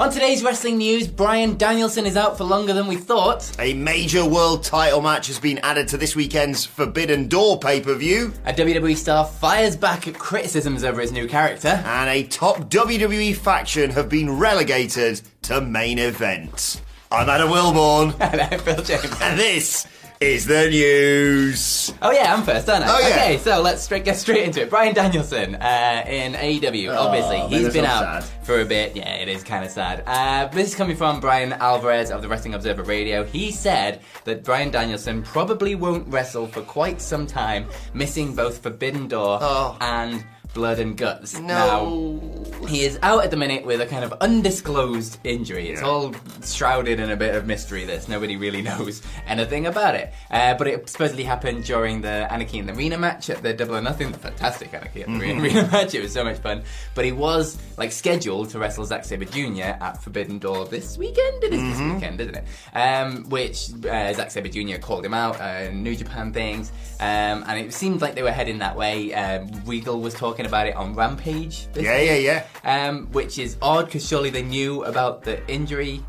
On today's wrestling news, Bryan Danielson is out for longer than we thought. A major world title match has been added to this weekend's Forbidden Door pay per view. A WWE star fires back at criticisms over his new character. And a top WWE faction have been relegated to main event. I'm Adam Wilborn. and I'm Phil James. And this is the news. Oh yeah, I'm first, aren't I? Oh, yeah. Okay, so let's straight, get straight into it. Bryan Danielson uh, in AEW. Obviously, man, he's that's been out sad. for a bit. Yeah, it is kind of sad. Uh, this is coming from Bryan Alvarez of the Wrestling Observer Radio. He said that Bryan Danielson probably won't wrestle for quite some time, missing both Forbidden Door Oh. and Blood and Guts. No. Now, he is out at the minute with a kind of undisclosed injury. It's all shrouded in a bit of mystery. This nobody really knows anything about it. Uh, but it supposedly happened during the Anarchy in the Arena match at the Double or Nothing. Fantastic Anarchy in the Mm-hmm. Arena match. It was so much fun. But he was like scheduled to wrestle Zack Sabre Jr. at Forbidden Door this weekend. It is Mm-hmm. this weekend, isn't it? Um, which uh, Zack Sabre Jr. called him out. Uh, New Japan things, um, and it seemed like they were heading that way. Um, Regal was talking about it on Rampage. This Yeah, yeah, yeah. um, which is odd because surely they knew about the injury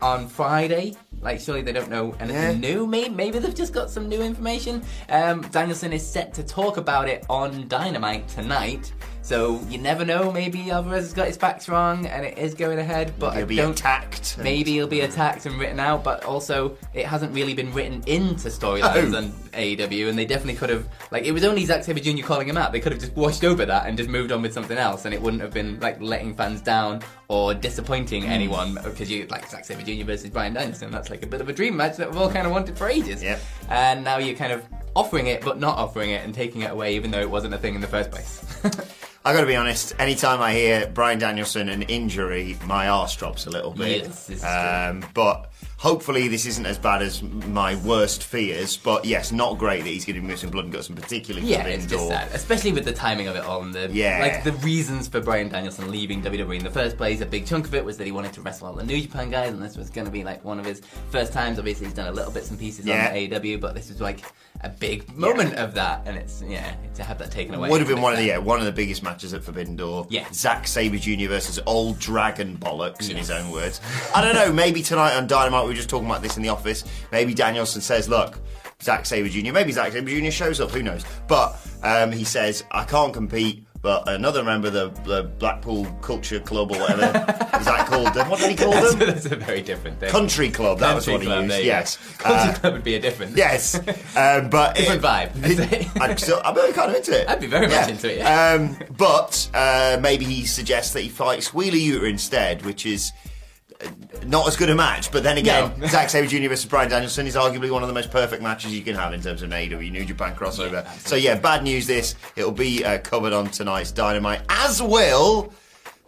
on Friday. Like, surely they don't know anything Yeah. new. Maybe, maybe they've just got some new information. Um, Danielson is set to talk about it on Dynamite tonight. So you never know. Maybe Alvarez has got his facts wrong and it is going ahead. But He'll I be attacked. and- Maybe he'll be attacked and written out, but also it hasn't really been written into storylines Oh. on AEW, and they definitely could have like it was only Zack Sabre Jr. calling him out. They could have just washed over that and just moved on with something else, and it wouldn't have been like letting fans down or disappointing Hmm. anyone because you like Zack Sabre Jr. versus Bryan Danielson. That's like a bit of a dream match that we've all kind of wanted for ages. Yep. And now you're kind of offering it, but not offering it, and taking it away, even though it wasn't a thing in the first place. I gotta be honest, anytime I hear Bryan Danielson and injury, my arse drops a little bit. Yes, um, but hopefully this isn't as bad as my worst fears. But yes, not great that he's going to be missing blood and guts, and particularly Yeah, it's just sad, especially with the timing of it all and the Yeah. like the reasons for Bryan Danielson leaving WWE in the first place. A big chunk of it was that he wanted to wrestle all the New Japan guys, and this was going to be like one of his first times. Obviously, he's done a little bits and pieces Yeah. on AEW, but this was like a big moment of that, and it's yeah to have that taken away Would have been one of the yeah one of the biggest matches at Forbidden Door. Yeah. Zack Sabre Jr. versus Old Dragon Bollocks in his own words. I don't know. Maybe tonight on Dynamite we were just talking about this in the office. Maybe Danielson says, "Look, Zack Sabre Jr." Maybe Zack Sabre Jr. shows up. Who knows? But um, he says, "I can't compete." But another member of the, the Blackpool Culture Club or whatever is that called? What did he call That's, them? that's a very different thing. Country Club. That Country was what Club, he used. Yes. Country Uh, Club would be a different. Yes, um, but Different vibe, I'd. I'm still, I'm kind of into it. I'd be very much into it, yeah. Um, but uh, maybe he suggests that he fights Wheeler Yuta instead, which is not as good a match. But then again, No. Zack Sabre Jr. versus Bryan Danielson is arguably one of the most perfect matches you can have in terms of an AEW New Japan crossover. Yeah, so yeah, bad news. This it'll be uh, covered on tonight's Dynamite, as will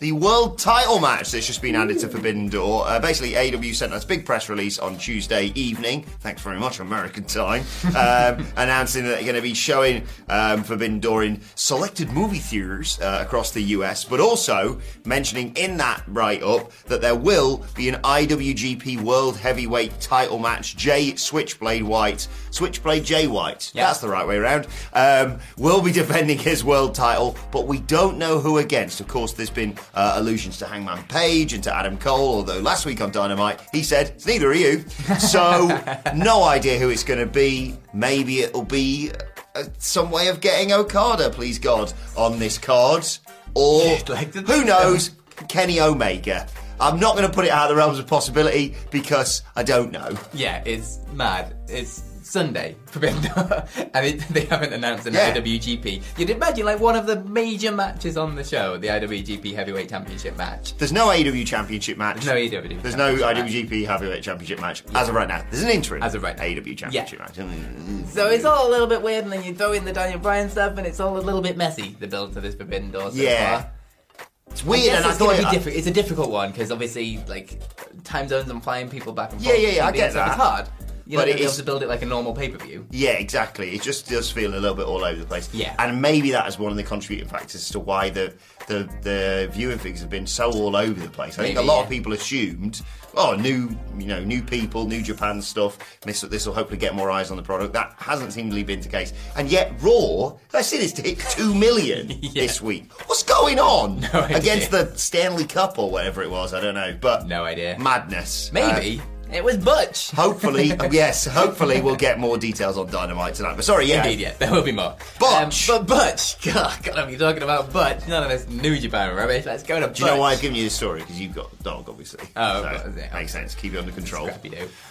the world title match that's just been added to Forbidden Door. Uh, basically, AW sent us a big press release on Tuesday evening. Thanks very much, American time, um, announcing that they're going to be showing um, Forbidden Door in selected movie theaters uh, across the US, but also mentioning in that write up that there will be an IWGP World Heavyweight title match. Jay Switchblade White, Switchblade Jay White. Yeah. That's the right way around. Um, will be defending his world title, but we don't know who against. Of course, there's been uh, allusions to Hangman Page and to Adam Cole, although last week on Dynamite he said, it's neither are you. So, no idea who it's going to be. Maybe it'll be uh, some way of getting Okada, please God, on this card. Or, Like who knows, Kenny Omega. I'm not going to put it out of the realms of possibility because I don't know. Yeah, it's mad. It's Sunday, Forbidden Door, and it, they haven't announced an Yeah. IWGP. You'd imagine like one of the major matches on the show, the IWGP Heavyweight Championship match. There's no AEW Championship match. There's no AEW There's no match. IWGP Heavyweight Championship match as of right now. There's an interim As of right now. AEW Championship match. Mm. So it's all a little bit weird, and then you throw in the Daniel Bryan stuff, and it's all a little bit messy. The build to this Forbidden Door. So Yeah. far. It's weird, and I thought be diffi- It's a difficult one because obviously, like time zones and flying people back and forth. yeah, yeah, yeah. I get that. It's hard. You're But not it gonna be able is- to build it like a normal pay per view. Yeah, exactly. It just does feel a little bit all over the place. Yeah. and maybe that is one of the contributing factors as to why the the, the viewing figures have been so all over the place. I think a lot of people assumed, oh, new you know new people, new Japan stuff. This this will hopefully get more eyes on the product. That hasn't seemingly been the case, and yet Raw, I see this to hit two million Yeah. this week. What's going on No idea. against the Stanley Cup or whatever it was? I don't know, but No idea. madness. Uh, Maybe it was Butch. Hopefully, yes, hopefully we'll get more details on Dynamite tonight. But sorry, yeah. Indeed, yeah, there will be more. Butch. Um, but Butch, God, gotta be talking about Butch. None of this New Japan rubbish. Let's go to Butch. Do you know why I've given you this story? Because you've got dog, obviously. Oh, so, yeah. makes sense. Keep it under control.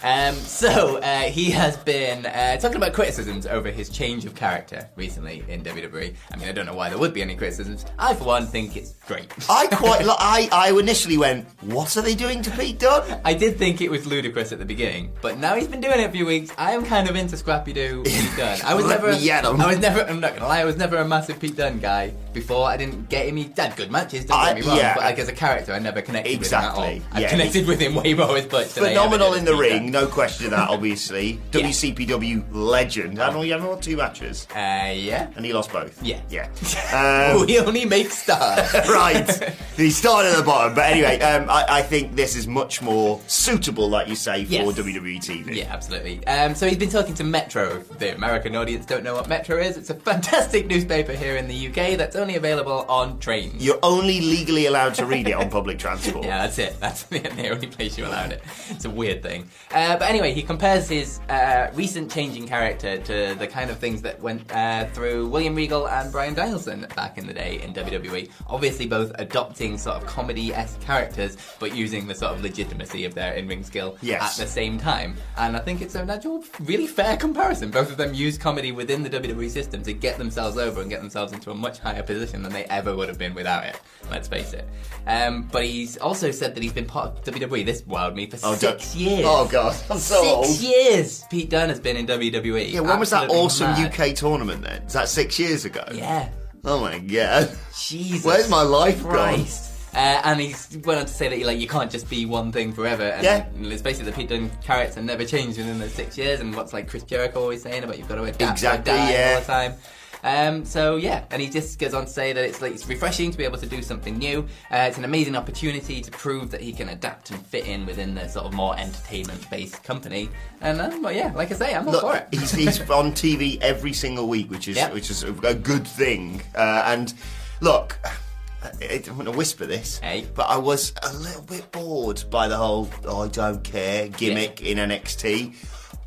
Um, so uh, he has been uh, talking about criticisms over his change of character recently in WWE. I mean, I don't know why there would be any criticisms. I, for one, think it's great. I quite. Li- I I initially went, "What are they doing to Pete Dunne?" I did think it was ludicrous at the beginning, but now he's been doing it a few weeks. I am kind of into Scrappy Doo Pete Dunne. I was Let never, me at 'em. I was never. I'm not gonna lie. I was never a massive Pete Dunne guy before. I didn't get him. He had good matches. Don't I- get me wrong. yeah. But like as a character, I never connected Exactly, with him at all. I yeah. connected with him way more as Butch. than I ever Phenomenal did in the Pete ring, Dunne. no question of that. Obviously. WCPW legend. I know you haven't won two matches, Uh, yeah. and he lost both. Yeah. yeah. Um, we only make stars. right. He started at the bottom, but anyway, um, I, I think this is much more suitable, like you say, for Yes. WWE TV. Yeah, absolutely. Um, so he's been talking to Metro. The American audience don't know what Metro is, it's a fantastic newspaper here in the UK that's only available on trains. You're only legally allowed to read it on public transport. Yeah, that's it. That's the, the only place you're allowed it. It's a weird thing. Uh, but anyway, he compares his uh, recent changing character to the kind of things that went uh, through William Regal and Bryan Danielson back in the day in WWE. Obviously, both adopting sort of comedy esque characters, but using the sort of legitimacy of their in ring skill Yes. at the same time. And I think it's a natural, really fair comparison. Both of them use comedy within the WWE system to get themselves over and get themselves into a much higher position than they ever would have been without it. Let's face it. Um, but he's also said that he's been part of WWE. This wowed me for Oh, six years. Oh god, I'm so Six old. years. Pete Dunne has been in WWE. Yeah, when was that awesome mad. UK tournament then? Is that six years ago? Yeah. Oh my god. Jesus. Where's my life gone? Uh, and he went on to say that like you can't just be one thing forever. And Yeah. it's basically the Pete Dunne character never changed within those six years. And what's like Chris Jericho always saying about you've got to adapt Exactly, yeah. all the time. Um, so yeah, and he just goes on to say that it's like it's refreshing to be able to do something new. Uh, it's an amazing opportunity to prove that he can adapt and fit in within the sort of more entertainment-based company. And um, well, yeah, like I say, I'm all for it. he's, he's on TV every single week, which is Yep. which is a, a good thing. Uh, and look, I, I'm going to whisper this, Hey. but I was a little bit bored by the whole oh, "I don't care" gimmick in NXT.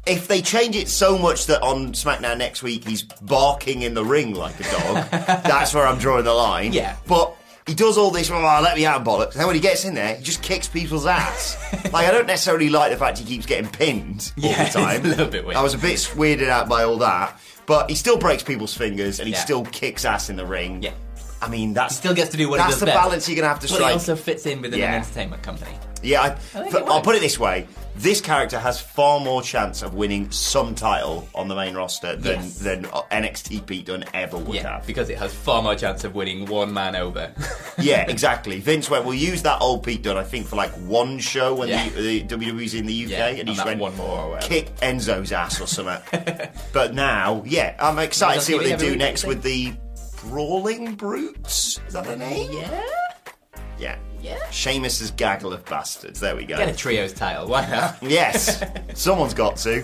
If they change it so much that on SmackDown next week he's barking in the ring like a dog, that's where I'm drawing the line. Yeah. But he does all this, oh, let me out, bollocks. Then when he gets in there, he just kicks people's ass. like, I don't necessarily like the fact he keeps getting pinned all Yeah, the time. a little bit weird. I was a bit weirded out by all that. But he still breaks people's fingers and he Yeah. still kicks ass in the ring. Yeah. I mean, that's Still gets to do what he that's does the best. balance you're gonna have to But strike. he also fits in within Yeah. an entertainment company. yeah, I, think but it I'll put it this way: this character has far more chance of winning some title on the main roster than Yes. than NXT Pete Dunne ever would Yeah, have. because it has far more chance of winning one man over. Yeah, exactly. Vince went, we'll use that old Pete Dunne, I think, for like one show when Yeah. the, the WWE's in the UK, Yeah, and he and just went, one more or kick Enzo's ass or something. but now, yeah, I'm excited to see what they do next with the Brawling Brutes. Is that their name? yeah, Yeah. yeah. Sheamus's gaggle of bastards. There we go. Get a trios title. Why not? Yes, someone's got to.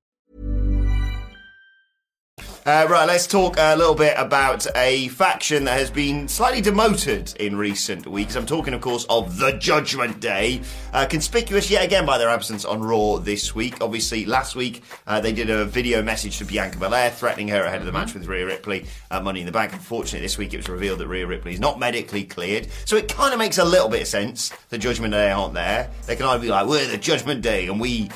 Uh, right, let's talk a little bit about a faction that has been slightly demoted in recent weeks. I'm talking, of course, of the Judgment Day. Uh, conspicuous yet again by their absence on Raw this week. Obviously, last week uh, they did a video message to Bianca Belair threatening her ahead of the match with Rhea Ripley at Money in the Bank. Unfortunately, this week it was revealed that Rhea Ripley is not medically cleared. So it kind of makes a little bit of sense the Judgment Day aren't there. They can either be like, we're the Judgment Day and we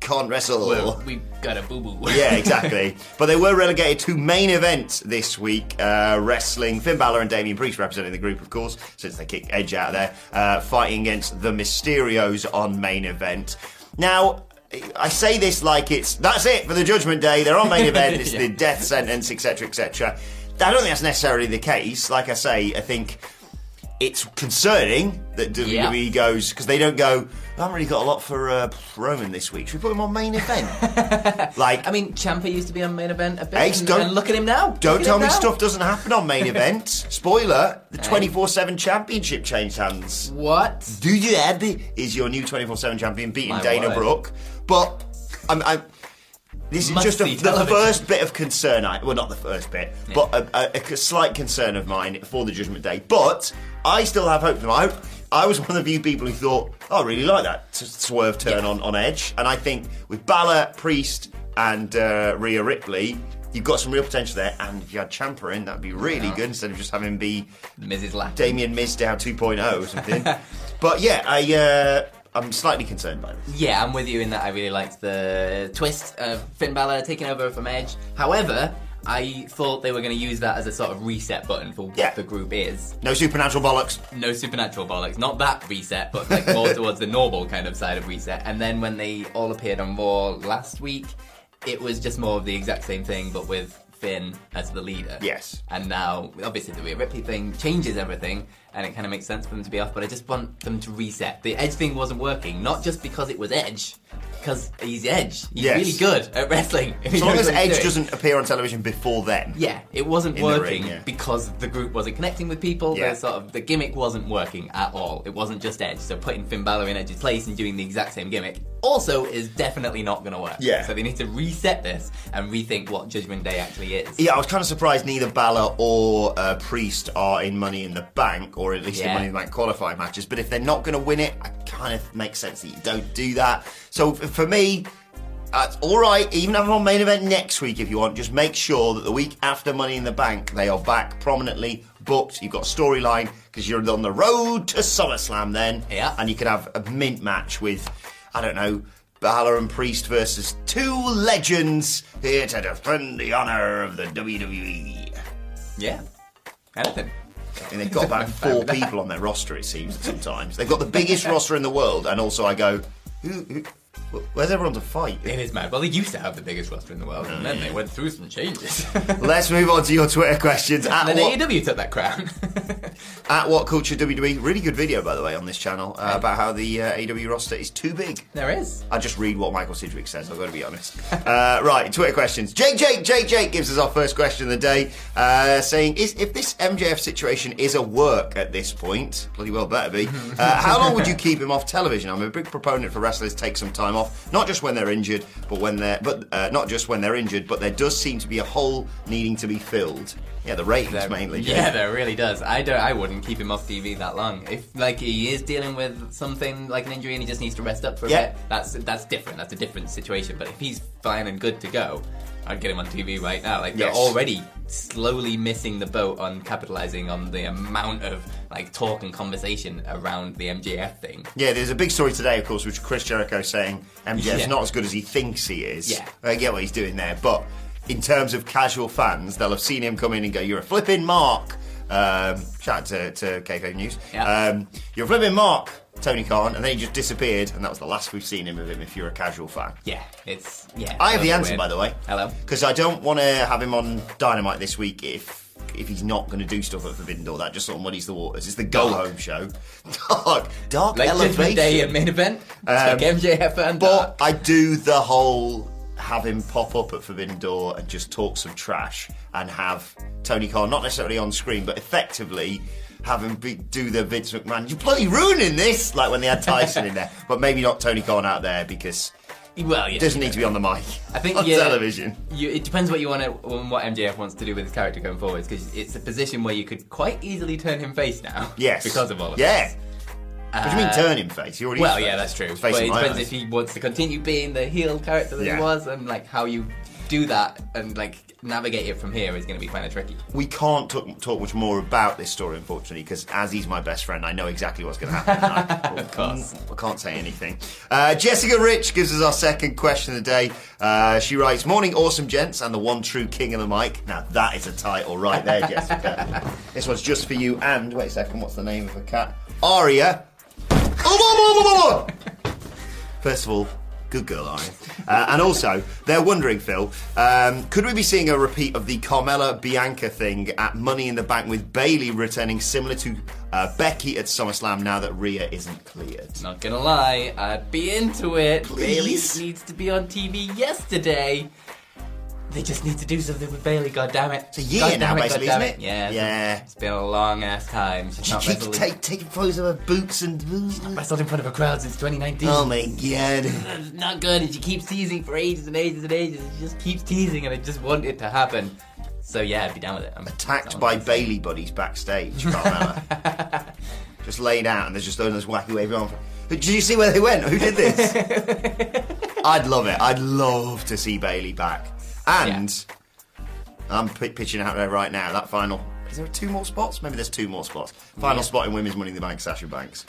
can't wrestle. Well, we got a boo boo. Yeah, exactly. but they were relegated to main event this week, uh, wrestling Finn Balor and Damian Priest representing the group, of course, since they kicked Edge out of there, uh, fighting against the Mysterios on main event. Now, I say this like it's that's it for the Judgment Day. They're on main event. It's the death sentence, etc., etc. I don't think that's necessarily the case. Like I say, I think it's concerning that WWE Yeah. goes because they don't go. I haven't really got a lot for uh, Roman this week. Should we put him on main event? like, I mean, Ciampa used to be on main event a bit, and, don't- and look at him now. Don't tell me now. stuff doesn't happen on main event. Spoiler: the twenty four seven championship changed hands. What? Do you Ed is your new twenty four seven champion beating My Dana word. Brooke? But I'm. I'm this is just a, the television. first bit of concern. I well, not the first bit, but a, a, a slight concern of mine for the Judgment Day. But I still have hope for them. I, I was one of the few people who thought, oh, I really like that s- swerve turn Yeah. on, on Edge, and I think with Balor, Priest, and uh, Rhea Ripley. You've got some real potential there, and if you had Ciampa in, that'd be really good instead of just having him be Mrs. Latin. Damien Mizdow 2.0 or something. but yeah, I uh, I'm slightly concerned by this. Yeah, I'm with you in that I really liked the twist of Finn Balor taking over from Edge. However, I thought they were going to use that as a sort of reset button for what Yeah. the group is. No supernatural bollocks. No supernatural bollocks, not that reset, but like more towards the normal kind of side of reset. And then when they all appeared on Raw last week, it was just more of the exact same thing, but with Finn as the leader. Yes. And now, obviously, the Rhea Ripley thing changes everything, and it kind of makes sense for them to be off. But I just want them to reset. The Edge thing wasn't working, not just because it was Edge, because he's Edge. He's Yes. really good at wrestling. he As long knows as what he's Edge doing. doesn't appear on television before then. Yeah, it wasn't In the working ring, yeah. because the group wasn't connecting with people. Yeah. The sort of the gimmick wasn't working at all. It wasn't just Edge. So putting Finn Balor in Edge's place and doing the exact same gimmick also is definitely not going to work. Yeah. So they need to reset this and rethink what Judgment Day actually is. Yeah, I was kind of surprised neither Balor or uh, Priest are in Money in the Bank, or at least in Yeah. Money in the Bank qualifying matches. But if they're not going to win it, it kind of makes sense that you don't do that. So for me, that's all right. Even have them on main event next week if you want. Just make sure that the week after Money in the Bank, they are back prominently booked. You've got a storyline because you're on the road to SummerSlam then. Yeah. And you could have a mint match with, I don't know, Balor and Priest versus two legends here to defend the honor of the WWE. Yeah. Anything. And they've got about four people on their roster, it seems, sometimes. They've got the biggest roster in the world, and also I go, who, who, Wh- Where's everyone to fight? It is mad. Well, they used to have the biggest roster in the world, and then they went through some changes. Let's move on to your Twitter questions. At and then what, AEW took that crown. at what culture WWE? Really good video, by the way, on this channel uh, about how the uh, AEW roster is too big. there is. I just read what Michael Sidgwick says. I've got to be honest. uh, right, Twitter questions. Jake, Jake, Jake, Jake gives us our first question of the day, uh, saying, "Is if this MJF situation is a work at this point, bloody well better be. Uh, how long would you keep him off television? I'm a big proponent for wrestlers take some time off, not just when they're injured, but when they're, but uh, not just when they're injured, but there does seem to be a hole needing to be filled. Yeah, the ratings There- mainly. Yeah, there really does. I don't. I wouldn't keep him off TV that long. If like he is dealing with something like an injury and he just needs to rest up for a Yeah. bit, that's that's different. That's a different situation. But if he's fine and good to go, I'd get him on TV right now. Like they're Yes. already slowly missing the boat on capitalizing on the amount of like talk and conversation around the MJF thing. Yeah, there's a big story today, of course, which Chris Jericho saying MJF's Yeah. not as good as he thinks he is. Yeah. I get what he's doing there, but in terms of casual fans, they'll have seen him come in and go, "You're a flipping mark." Um, shout out to, to KK News. Yeah. Um, you're a flipping mark, Tony Khan, and then he just disappeared, and that was the last we've seen him of him. If you're a casual fan, Yeah, it's yeah. I have the answer, weird. by the way. Hello. Because I don't want to have him on Dynamite this week if if he's not going to do stuff at Forbidden Door. That just sort of muddies the waters. It's the go Dark. home show. Dark, dark Like elevation. Day and main event. Um, MJF and But Dark. I do the whole have him pop up at Forbidden Door and just talk some trash and have Tony Khan not necessarily on screen, but effectively have him be, do the Vince McMahon. You're bloody ruining this, like when they had Tyson in there, but maybe not Tony Khan out there because well, yeah, doesn't need to be on the mic. I think on yeah, television. You, it depends what you want to, what MJF wants to do with his character going forwards, because it's a position where you could quite easily turn him face now. Yes, because of all of yeah. this. What do you mean Uh, turn him face? He already Well, yeah, face. that's true. But it depends eyes. if he wants to continue being the heel character that Yeah. he was, and like how you do that and like navigate it from here is going to be kind of tricky. We can't talk, talk much more about this story, unfortunately, because as he's my best friend, I know exactly what's going to happen. I, of course. I can't say anything. Uh, Jessica Rich gives us our second question of the day. Uh, she writes, "Morning, awesome gents, and the one true king of the mic." Now that is a title right there, Jessica. this one's just for you. And wait a second, what's the name of the cat? Aria. First of all, good girl, Aria. Uh, and also, they're wondering, Phil, um, could we be seeing a repeat of the Carmella Bianca thing at Money in the Bank with Bayley returning similar to uh, Becky at SummerSlam now that Rhea isn't cleared? Not gonna lie, I'd be into it. Bayley needs to be on TV yesterday. They just need to do something with Bayley. God damn it! It's a year God now, damn it, basically, isn't it? Yeah, Yeah. It's been a long ass time. She's She keeps take, taking photos of her boots and. wrestled in front of a crowd since 2019. Oh my god. It's not good, and she keeps teasing for ages and ages and ages. She just keeps teasing, and I just want it to happen. So yeah, I'd be down with it. I'm Attacked by Bayley buddies backstage, just laid out and there's just this wacky wavy on. Did you see where they went? Who did this? I'd love it. I'd love to see Bayley back. And I'm p- pitching out there right now. That final. Is there two more spots? Maybe there's two more spots. Final Yeah. spot in Women's Money in the Bank, Sasha Banks.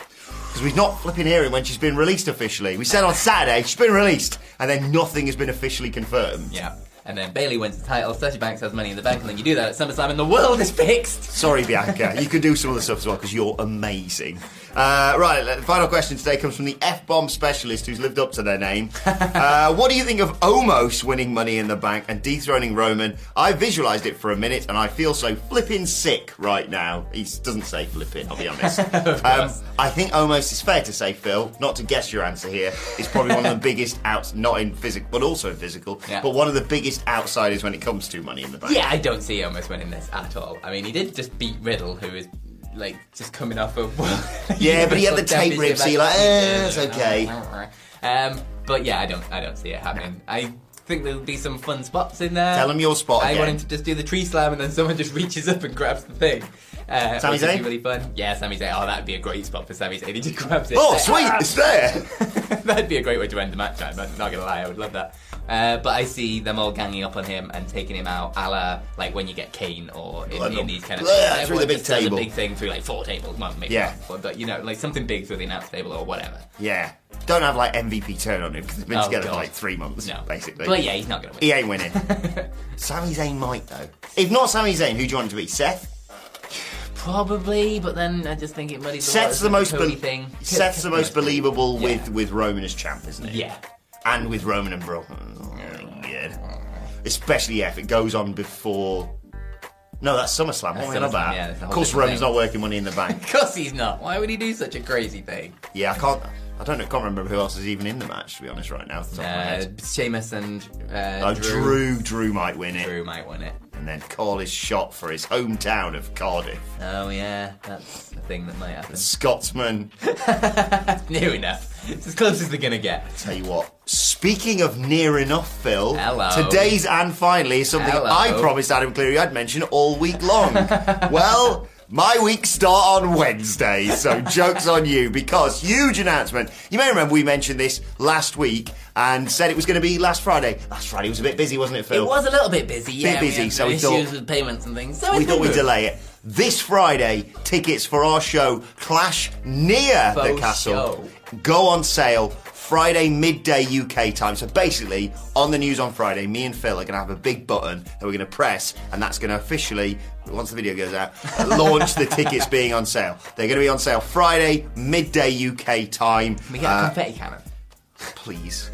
Because we've not flipping hearing when she's been released officially. We said on Saturday she's been released, and then nothing has been officially confirmed. Yeah. And then Bayley wins the title, Sasha Banks has money in the bank, and then you do that at SummerSlam, and the world is fixed. Sorry, Bianca. You can do some other stuff as well because you're amazing. Uh, right, the final question today comes from the F bomb specialist who's lived up to their name. Uh, what do you think of Omos winning Money in the Bank and dethroning Roman? I visualised it for a minute and I feel so flipping sick right now. He doesn't say flipping, I'll be honest. um, I think Omos is fair to say, Phil, not to guess your answer here, is probably one of the biggest outs, not in physical, but also in physical, Yeah. but one of the biggest outsiders when it comes to Money in the Bank. Yeah, I don't see Omos winning this at all. I mean, he did just beat Riddle, who is like just coming off of. Yeah, but he had the tape rib, so you're like, eh, it's okay. Um, but yeah, I don't, I don't see it happening. I think there'll be some fun spots in there. Tell him your spot I again. want him to just do the tree slam, and then someone just reaches up and grabs the thing. Uh, Sami Zayn? really fun. Yeah, Sami Zayn. Oh, that'd be a great spot for Sami Zayn. He just grabs it. Oh, sweet, "Ah!" it's there. That'd be a great way to end the match. I'm not gonna lie, I would love that. Uh, but I see them all ganging up on him and taking him out, a la like when you get Kane or in, in these kind of things. through the big table. a big thing through like four tables, well, maybe Yeah. not, but you know, like something big through the announce table or whatever. Yeah. Don't have like MVP turn on him because they've been Oh, together God. for like three months, No, basically. But yeah, he's not gonna win. He ain't winning. Sami Zayn might though. If not Sami Zayn, who do you want it to be? Seth? Probably, but then I just think it muddies Seth's the the most be- thing. Seth's the most believable Yeah. with with Roman as champ, isn't it? Yeah. And with Roman and. Oh, good. Especially yeah, if it goes on before. No, that's SummerSlam. What am I on SummerSlam, about? yeah, of whole course, different Roman's thing. not working Money in the Bank. Of course he's not. Why would he do such a crazy thing? yeah, I can't. I don't know. Can't remember who else is even in the match. To be honest, right now, off the top of my Uh, head. Sheamus and uh, Oh, Drew. Drew. Drew might win it, Drew might win it. And then call his shot for his hometown of Cardiff. Oh yeah, that's a thing that might happen. Scotsman. Near enough. It's as close as they're gonna get. Tell you what. Speaking of near enough, Phil. Hello. Today's and finally is something Hello. I promised Adam Cleary I'd mention all week long. well. My week start on Wednesday, so joke's on you because huge announcement. You may remember we mentioned this last week and said it was going to be last Friday. Last Friday was a bit busy, wasn't it, Phil? It was a little bit busy. Yeah, Bit busy, so we issues thought- with payments and things. So we thought we'd delay it. This Friday, tickets for our show Clash near the castle show. go on sale Friday midday UK time. So basically, on the news on Friday, me and Phil are going to have a big button that we're going to press, and that's going to officially, once the video goes out, launch the tickets being on sale. They're going to be on sale Friday midday UK time. We get a Uh, confetti cannon. Please.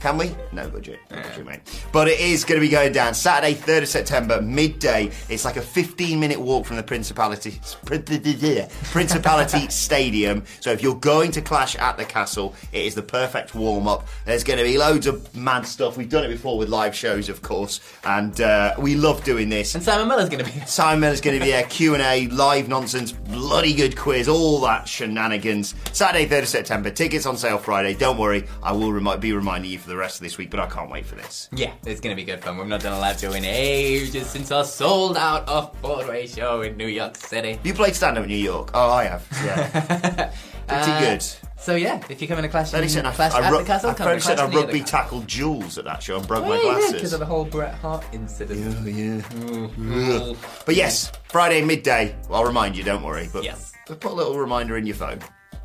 Can we? No budget. No budget, mate. But it is going to be going down Saturday, 3rd of September, midday. It's like a 15 minute walk from the Principality Principality Stadium. So if you're going to clash at the castle, it is the perfect warm up. There's going to be loads of mad stuff. We've done it before with live shows, of course, and uh, we love doing this. And Simon Miller's gonna be. Simon Miller's going to be there, Q&A, live nonsense, bloody good quiz, all that shenanigans. Saturday, 3rd of September, tickets on sale Friday. Don't worry, I will remi- be reminding you for the rest of this week, but I can't wait for this. Yeah, it's gonna be good fun. We've not done a live show in ages since our sold out off Broadway show in New York City. You played stand-up in New York? Oh, I have, yeah. Pretty Uh, good. So yeah, if you're coming to Clash, Fairly in, certain I, clash I, at the castle, I come to certain Clash I the rugby tackled Jules at that show and broke Oh, my yeah, glasses. because of the whole Bret Hart incident. Yeah, yeah. Mm. But yes, Friday midday. I'll remind you, don't worry. But Yes. put a little reminder in your phone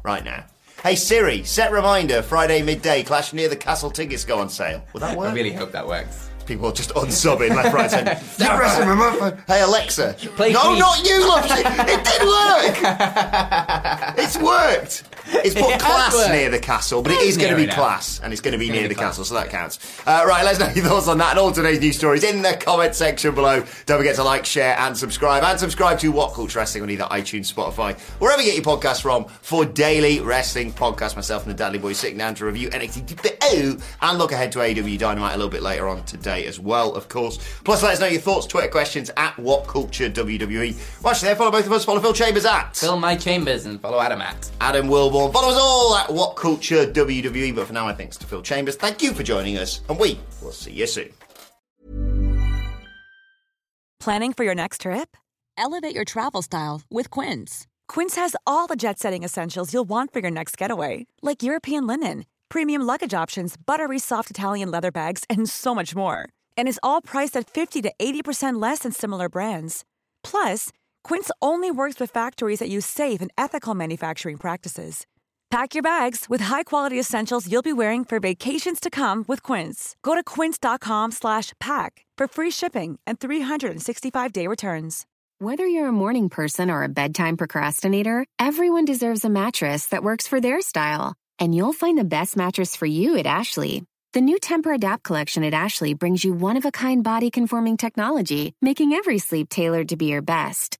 right now. Hey Siri, set reminder Friday midday. Clash near the castle tickets go on sale. Will that work? I really hope that works. People are just unsubbing left, right, centre. You pressing my phone. Hey Alexa. Play no, Queen. not you, Lottie. It did work. it's worked. It's put It class near the castle, but It's going to be enough. class, and it's going to be near the class. castle, so that counts. Uh, right, let us know your thoughts on that and all today's news stories in the comment section below. Don't forget to like, share, and subscribe. And subscribe to What Culture Wrestling on either iTunes, Spotify, wherever you get your podcasts from for daily wrestling podcast. Myself and the Dudley Boys sitting down to review NXT 2.0 and look ahead to AEW Dynamite a little bit later on today as well, of course. Plus, let us know your thoughts, Twitter questions at What Culture WWE. Watch there, follow both of us, follow Phil Chambers at Fill my chambers and follow Adam at. Adam Wilborn. Follow us all at What Culture WWE. But for now, my thanks to Phil Chambers. Thank you for joining us, and we will see you soon. Planning for your next trip? Elevate your travel style with Quince. Quince has all the jet setting essentials you'll want for your next getaway, like European linen, premium luggage options, buttery soft Italian leather bags, and so much more. And is all priced at 50 to 80% less than similar brands. Plus, Quince only works with factories that use safe and ethical manufacturing practices. Pack your bags with high-quality essentials you'll be wearing for vacations to come with Quince. Go to quince.com slash pack for free shipping and 365-day returns. Whether you're a morning person or a bedtime procrastinator, everyone deserves a mattress that works for their style. And you'll find the best mattress for you at Ashley. The new Tempur-Adapt collection at Ashley brings you one of a kind body conforming technology, making every sleep tailored to be your best.